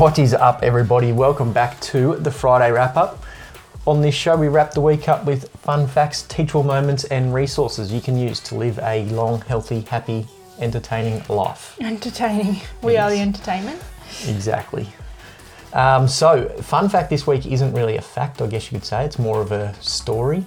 What is up, everybody? Welcome back to the Friday wrap up. On this show, we wrap the week up with fun facts, teachable moments, and resources you can use to live a long, healthy, happy, entertaining life. Entertaining. We are the entertainment. Exactly. Um, so, fun fact this week isn't really a fact, I guess you could say. It's more of a story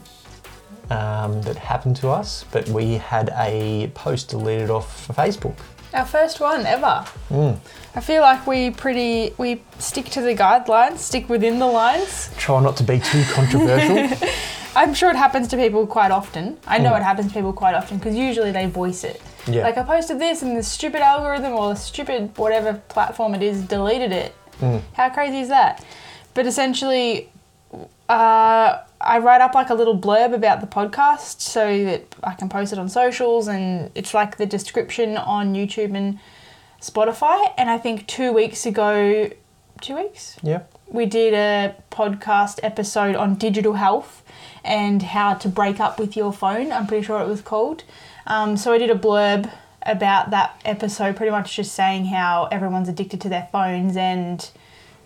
um, that happened to us, but we had a post deleted off Facebook. Our first one ever. Mm. I feel like we pretty we stick to the guidelines, stick within the lines. Try not to be too controversial. I'm sure it happens to people quite often. I know Mm. it happens to people quite often because usually they voice it. yeah. Like I posted this and the stupid algorithm or the stupid whatever platform it is deleted it. Mm. How crazy is that? But essentially, uh, I write up like a little blurb about the podcast so that I can post it on socials, and it's like the description on YouTube and Spotify. And I think two weeks ago, two weeks, yeah. we did a podcast episode on digital health and how to break up with your phone. I'm pretty sure it was called. Um, so I did a blurb about that episode, pretty much just saying how everyone's addicted to their phones and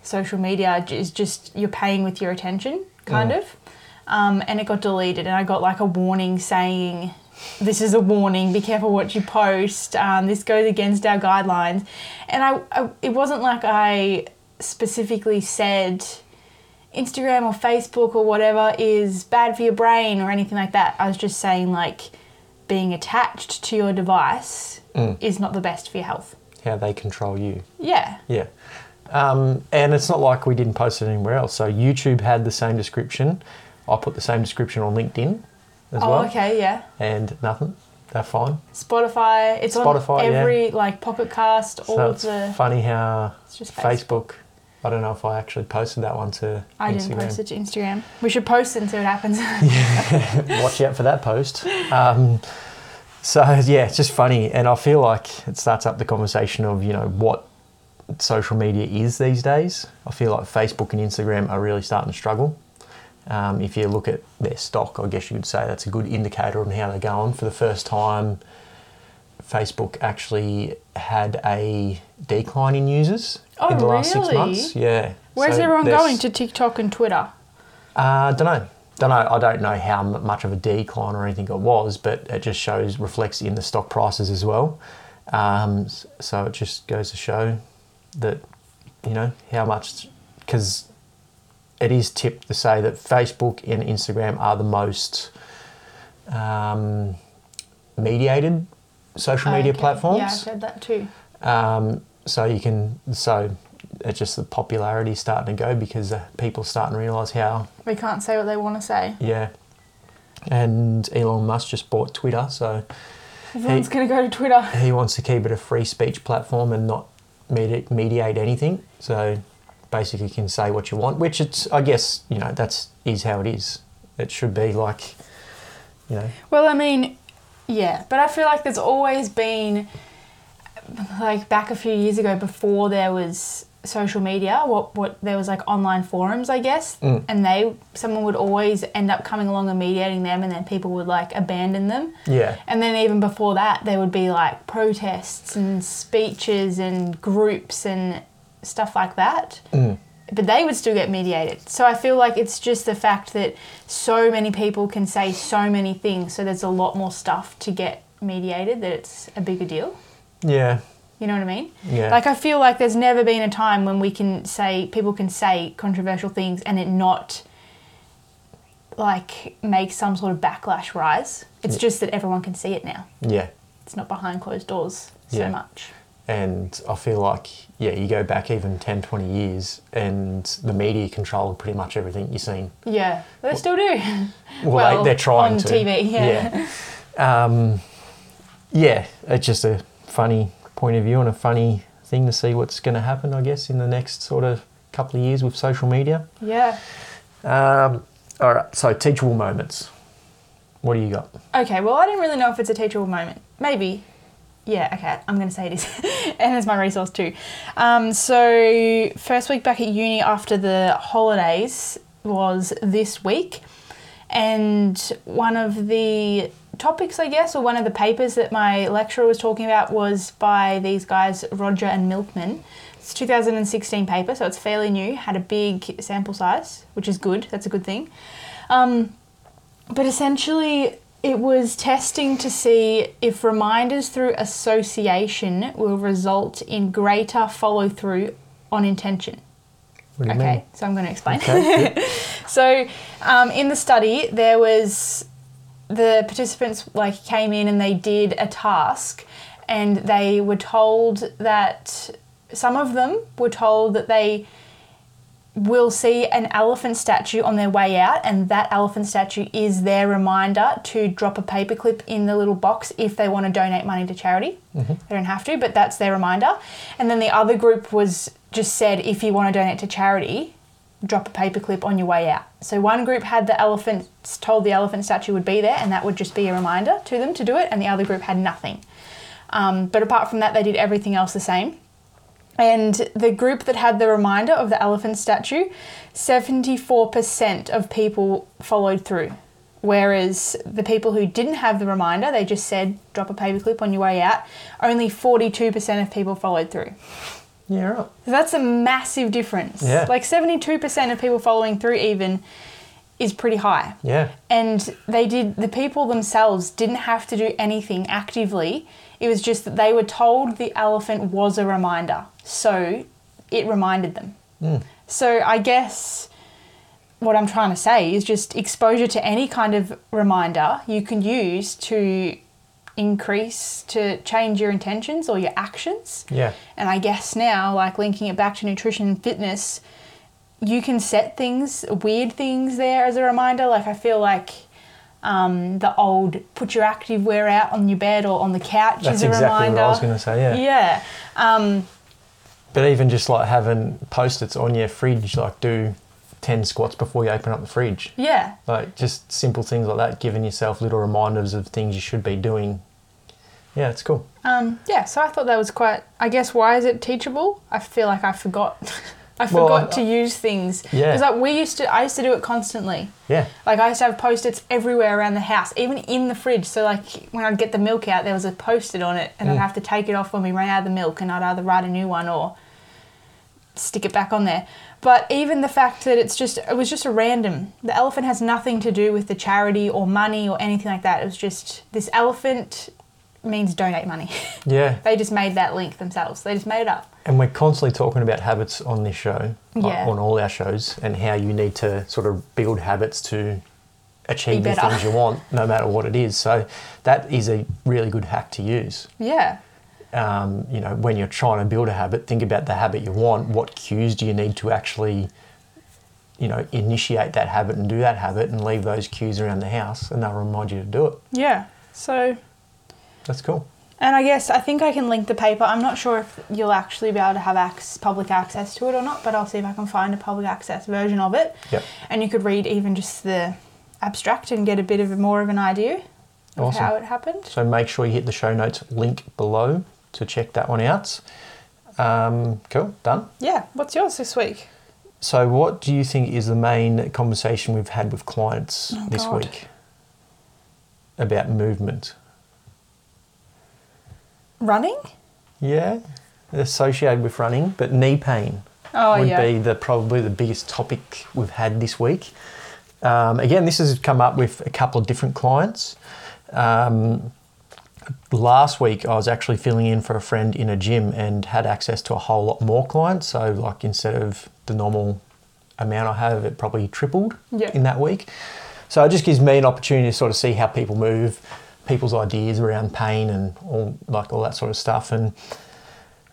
social media is just you're paying with your attention, kind Mm. of. Um, and it got deleted, and I got like a warning saying, "This is a warning. Be careful what you post. Um, this goes against our guidelines." And I, I, it wasn't like I specifically said Instagram or Facebook or whatever is bad for your brain or anything like that. I was just saying like being attached to your device Mm. is not the best for your health. How they control you. Yeah. Yeah. Um, and it's not like we didn't post it anywhere else. So YouTube had the same description. I put the same description on LinkedIn as well. oh, well. okay, yeah. And nothing. They're fine. Spotify. It's Spotify, on yeah. every like Pocket Cast, all so it's the. funny how Facebook. Facebook. I don't know if I actually posted that one to I Instagram. didn't post it to Instagram. We should post it and see what happens. Watch out for that post. Um, so yeah, it's just funny, and I feel like it starts up the conversation of you know what social media is these days. I feel like Facebook and Instagram are really starting to struggle. Um, if you look at their stock, I guess you could say that's a good indicator on how they're going. For the first time, Facebook actually had a decline in users Oh, in the last six months. Yeah. Where's So everyone going to TikTok and Twitter? uh, don't know. Don't know. I don't know how much of a decline or anything it was, but it just shows reflects in the stock prices as well. Um, so it just goes to show that you know how much because it is tipped to say that Facebook and Instagram are the most um, mediated social media Okay. platforms. Yeah, I've heard that too. Um, so you can so it's just the popularity starting to go because uh, people starting to realise how They can't say what they want to say. yeah. And Elon Musk just bought Twitter, so Everyone's going to go to Twitter. he wants to keep it a free speech platform and not medi- mediate anything. So basically, you can say what you want, which it's I guess you know that's is how it is. It should be like, you know, Well, I mean, yeah, but I feel like there's always been, like back a few years ago, before there was social media, what what there was like online forums, I guess, Mm. and they someone would always end up coming along and mediating them, and then people would like abandon them. yeah, And then even before that, there would be like protests and speeches and groups and stuff like that. mm, But they would still get mediated. So I feel like it's just the fact that so many people can say so many things. So there's a lot more stuff to get mediated that it's a bigger deal. yeah, You know what I mean? yeah, Like I feel like there's never been a time when we can say people can say controversial things and it not like make some sort of backlash rise. It's Yeah. just that everyone can see it now. yeah. It's not behind closed doors so Yeah. much. And I feel like, yeah, you go back even 10, 20 years and the media controlled pretty much everything you've seen. Yeah, they still do. Well, Well, they, they're trying on to. TV, yeah. Yeah. Um, yeah, it's just a funny point of view and a funny thing to see what's going to happen, I guess, in the next sort of couple of years with social media. Yeah. Um, all right, so teachable moments. What do you got? Okay, well, I didn't really know if it's a teachable moment. Maybe. Yeah, okay, I'm going to say it is. and it's my resource too. Um, so, first week back at uni after the holidays was this week. And one of the topics, I guess, or one of the papers that my lecturer was talking about was by these guys, Roger and Milkman. It's 2016 paper, so it's fairly new. Had a big sample size, which is good. That's a good thing. Um, but essentially, it was testing to see if reminders through association will result in greater follow through on intention. What do you Okay, mean? so I'm going to explain. Okay. So, um, in the study, there was the participants like came in and they did a task, and they were told that some of them were told that they will see an elephant statue on their way out, and that elephant statue is their reminder to drop a paperclip in the little box if they want to donate money to charity. Mm-hmm. They don't have to, but that's their reminder. And then the other group was just said if you want to donate to charity, drop a paperclip on your way out. So one group had the elephant told the elephant statue would be there, and that would just be a reminder to them to do it, and the other group had nothing. Um, but apart from that, they did everything else the same. And the group that had the reminder of the elephant statue, 74% of people followed through. Whereas the people who didn't have the reminder, they just said, drop a paperclip on your way out, only 42% of people followed through. Yeah, right. That's a massive difference. Yeah. Like 72% of people following through, even, is pretty high. Yeah. And they did, the people themselves didn't have to do anything actively. It was just that they were told the elephant was a reminder. So it reminded them. Mm. So I guess what I'm trying to say is just exposure to any kind of reminder you can use to increase, to change your intentions or your actions. Yeah. And I guess now, like linking it back to nutrition and fitness, you can set things, weird things there as a reminder. Like I feel like um, the old put your active wear out on your bed or on the couch That's is a exactly reminder. what I was going to say. Yeah. Yeah. Um, But even just like having post-its on your fridge, like do ten squats before you open up the fridge. yeah. Like just simple things like that, giving yourself little reminders of things you should be doing. Yeah, it's cool. Um, yeah, so I thought that was quite. I guess why is it teachable? I feel like I forgot. I Well, forgot I- to use things Yeah. because like we used to. I used to do it constantly. Yeah. Like I used to have post-its everywhere around the house, even in the fridge. So like when I'd get the milk out, there was a post-it on it, and I'd Mm. have to take it off when we ran out of the milk, and I'd either write a new one or stick it back on there. But even the fact that it's just it was just a random. The elephant has nothing to do with the charity or money or anything like that. It was just this elephant means donate money. Yeah. they just made that link themselves. They just made it up. And we're constantly talking about habits on this show, like, Yeah. on all our shows, and how you need to sort of build habits to achieve Be the things you want, no matter what it is. So that is a really good hack to use. Yeah. Um, you know, when you're trying to build a habit, think about the habit you want. What cues do you need to actually, you know, initiate that habit and do that habit, and leave those cues around the house, and they'll remind you to do it. Yeah. So That's cool. And I guess I think I can link the paper. I'm not sure if you'll actually be able to have ac- public access to it or not, but I'll see if I can find a public access version of it. Yep. And you could read even just the abstract and get a bit of a, more of an idea of Awesome. how it happened. So make sure you hit the show notes link below to check that one out. Um, cool, done. Yeah. What's yours this week? So, what do you think is the main conversation we've had with clients Oh, this God. week about movement? Running? Yeah, associated with running, but knee pain Oh would yeah. be the probably the biggest topic we've had this week. Um, again, this has come up with a couple of different clients. Um, last week, I was actually filling in for a friend in a gym and had access to a whole lot more clients. So, like instead of the normal amount I have, it probably tripled Yeah. in that week. So it just gives me an opportunity to sort of see how people move, people's ideas around pain and all like all that sort of stuff. And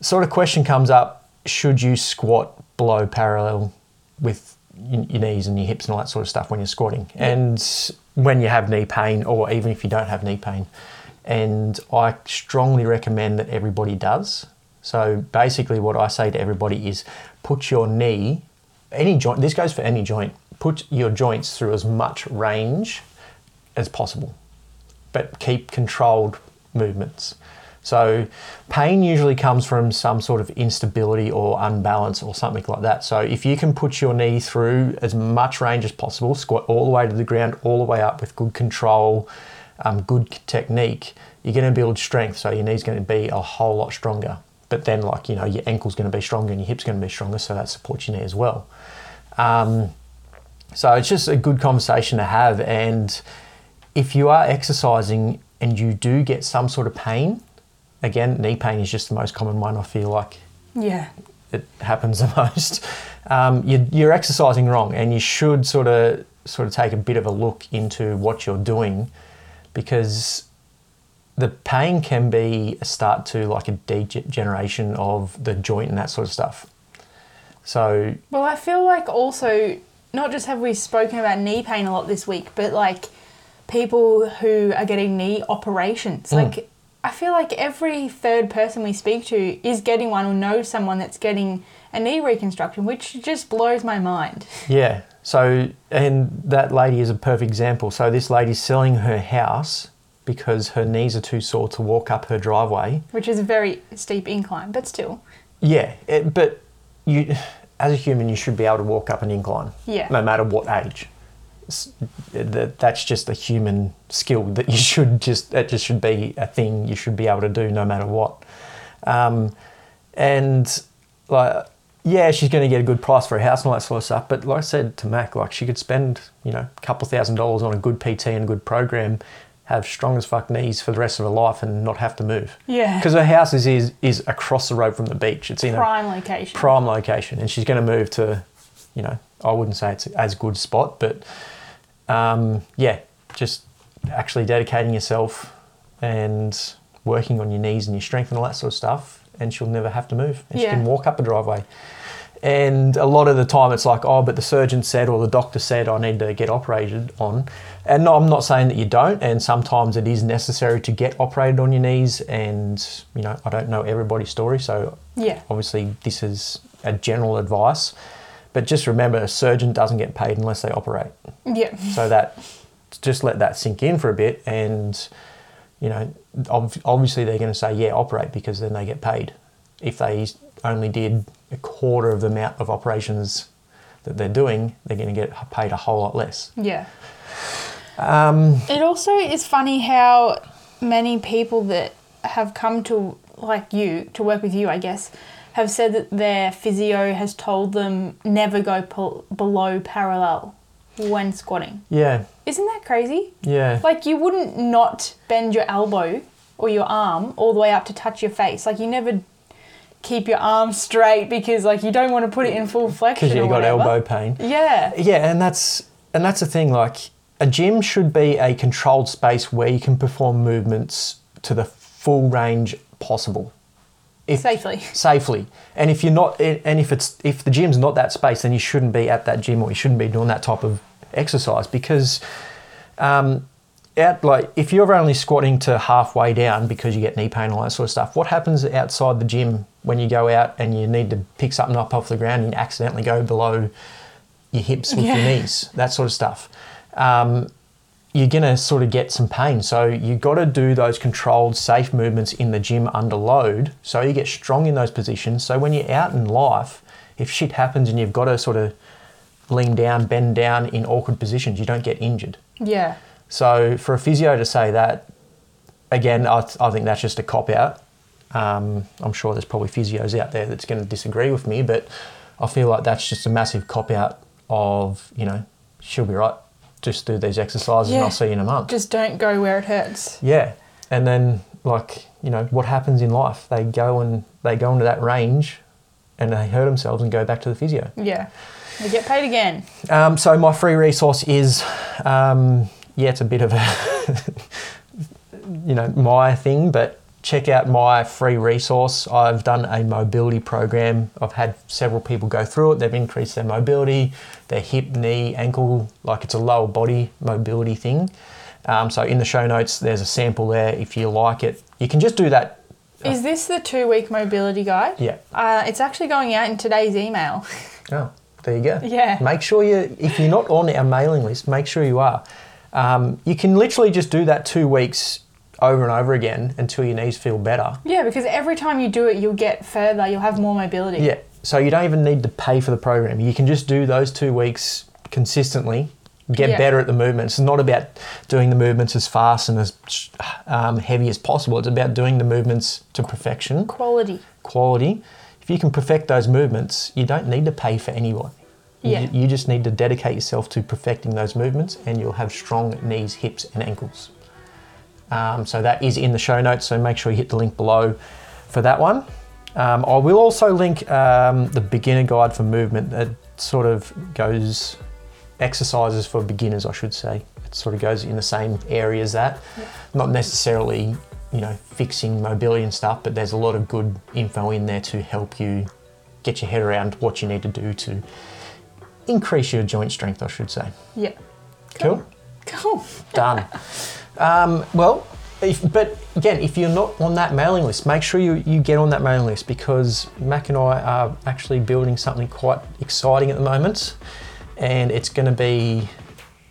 sort of question comes up: Should you squat below parallel with your knees and your hips and all that sort of stuff when you're squatting? And when you have knee pain, or even if you don't have knee pain, and I strongly recommend that everybody does. So basically, what I say to everybody is put your knee, any joint, this goes for any joint, put your joints through as much range as possible, but keep controlled movements. So, pain usually comes from some sort of instability or unbalance or something like that. So, if you can put your knee through as much range as possible, squat all the way to the ground, all the way up with good control, um, good technique, you're going to build strength. So, your knee's going to be a whole lot stronger. but then like you know your ankle's going to be stronger and your hips going to be stronger, so that supports your knee as well. Um, so it's just a good conversation to have, and if you are exercising and you do get some sort of pain, again, knee pain is just the most common one. I feel like Yeah. it happens the most. Um, you, you're exercising wrong, and you should sort of sort of take a bit of a look into what you're doing, because the pain can be a start to like a degeneration of the joint and that sort of stuff. So Well, I feel like also, not just have we spoken about knee pain a lot this week, but like people who are getting knee operations. Mm. Like, I feel like every third person we speak to is getting one or knows someone that's getting a knee reconstruction, which just blows my mind. Yeah. So, and that lady is a perfect example. So, this lady's selling her house because her knees are too sore to walk up her driveway. Which is a very steep incline, but still. Yeah, it, but you, as a human, you should be able to walk up an incline. Yeah. No matter what age. That- That's just a human skill that you should just that just should be a thing you should be able to do no matter what. Um, and like yeah, she's going to get a good price for a house and all that sort of stuff. But like I said to Mac, like she could spend you know a couple thousand dollars on a good PT and a good program, have strong as fuck knees for the rest of her life and not have to move. Yeah. Because her house is, is is across the road from the beach. It's in a Prime location. prime location, and she's going to move to, you know, I wouldn't say it's as good spot, but um, yeah, just actually dedicating yourself and working on your knees and your strength and all that sort of stuff, and she'll never have to move, and she can walk up a driveway. And a lot of the time, it's like, oh, but the surgeon said or the doctor said I need to get operated on. And no, I'm not saying that you don't. And sometimes it is necessary to get operated on your knees. And you know, I don't know everybody's story, so yeah. obviously this is a general advice but just remember a surgeon doesn't get paid unless they operate Yeah. so that just let that sink in for a bit and you know ob- obviously they're going to say yeah operate because then they get paid if they only did a quarter of the amount of operations that they're doing they're going to get paid a whole lot less Yeah. um, It also is funny how many people that have come to like you to work with you, I guess, have said that their physio has told them never go pol- below parallel when squatting. yeah Isn't that crazy? yeah Like you wouldn't not bend your elbow or your arm all the way up to touch your face. Like you never keep your arm straight because like you don't want to put it in full flexion. because you've got whatever. elbow pain Yeah. Yeah, and that's and that's the thing. Like a gym should be a controlled space where you can perform movements to the full range possible. If, Safely. safely. And if you're not, and if it's if the gym's not that space, then you shouldn't be at that gym or you shouldn't be doing that type of exercise because, um, out like if you're only squatting to halfway down because you get knee pain and all that sort of stuff, what happens outside the gym when you go out and you need to pick something up off the ground and you accidentally go below your hips with your knees, that sort of stuff. Um, you're gonna sort of get some pain. So you've got to do those controlled, safe movements in the gym under load, so you get strong in those positions. So when you're out in life, if shit happens and you've got to sort of lean down, bend down in awkward positions, you don't get injured. Yeah. So for a physio to say that, again, I, I think that's just a cop out. Um, I'm sure there's probably physios out there that's going to disagree with me, but I feel like that's just a massive cop out of, you know, she'll be right. Just do these exercises and I'll see you in a month. Just don't go where it hurts. Yeah, and then like you know what happens in life? They go and they go into that range, and they hurt themselves and go back to the physio. Yeah. They get paid again. Um, so my free resource is, um, yeah, it's a bit of a, you know, my thing, but check out my free resource. I've done a mobility program. I've had several people go through it. They've increased their mobility, their hip, knee, ankle, like it's a lower body mobility thing. Um, so in the show notes, there's a sample there. If you like it, you can just do that. Is this the two week mobility guide? Yeah. Uh, it's actually going out in today's email. Oh, there you go. Yeah. Make sure you, if you're not on our mailing list, make sure you are. Um, you can literally just do that two weeks over and over again until your knees feel better. yeah, because every time you do it, you'll get further, you'll have more mobility. Yeah. So you don't even need to pay for the program. You can just do those two weeks consistently Get Yeah. better at the movements. It's not about doing the movements as fast and as um, heavy as possible. It's about doing the movements to perfection, Quality. quality. If you can perfect those movements, you don't need to pay for anyone. You, Yeah. you just need to dedicate yourself to perfecting those movements, and you'll have strong knees, hips, and ankles. Um, so that is in the show notes. So make sure you hit the link below for that one. Um, I will also link um, the beginner guide for movement that sort of goes exercises for beginners, I should say. It sort of goes in the same area as that. Not necessarily, you know, fixing mobility and stuff, but there's a lot of good info in there to help you get your head around what you need to do to increase your joint strength, I should say. Yeah. Cool. Cool. Done. Um, well, if, but again, if you're not on that mailing list, make sure you, you get on that mailing list because Mac and I are actually building something quite exciting at the moment. And it's going to be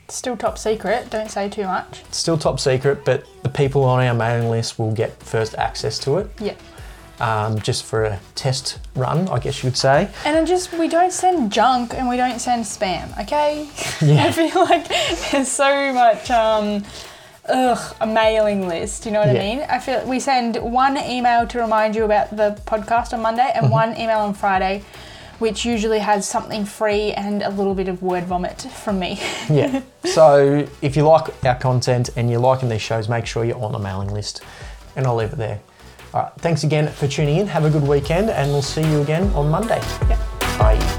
Still top secret. Don't say too much. still top secret, but the people on our mailing list will get first access to it Yeah. um, just for a test run, I guess you'd say. And it just we don't send junk and we don't send spam, okay? Yeah. I feel like there's so much um ugh, a mailing list, you know what Yeah. I mean? I feel we send one email to remind you about the podcast on Monday and Mm-hmm. one email on Friday, which usually has something free and a little bit of word vomit from me. Yeah. so if you like our content and you're liking these shows, make sure you're on the mailing list. And I'll leave it there. All right. Thanks again for tuning in. Have a good weekend, and we'll see you again on Monday. Yeah. Bye.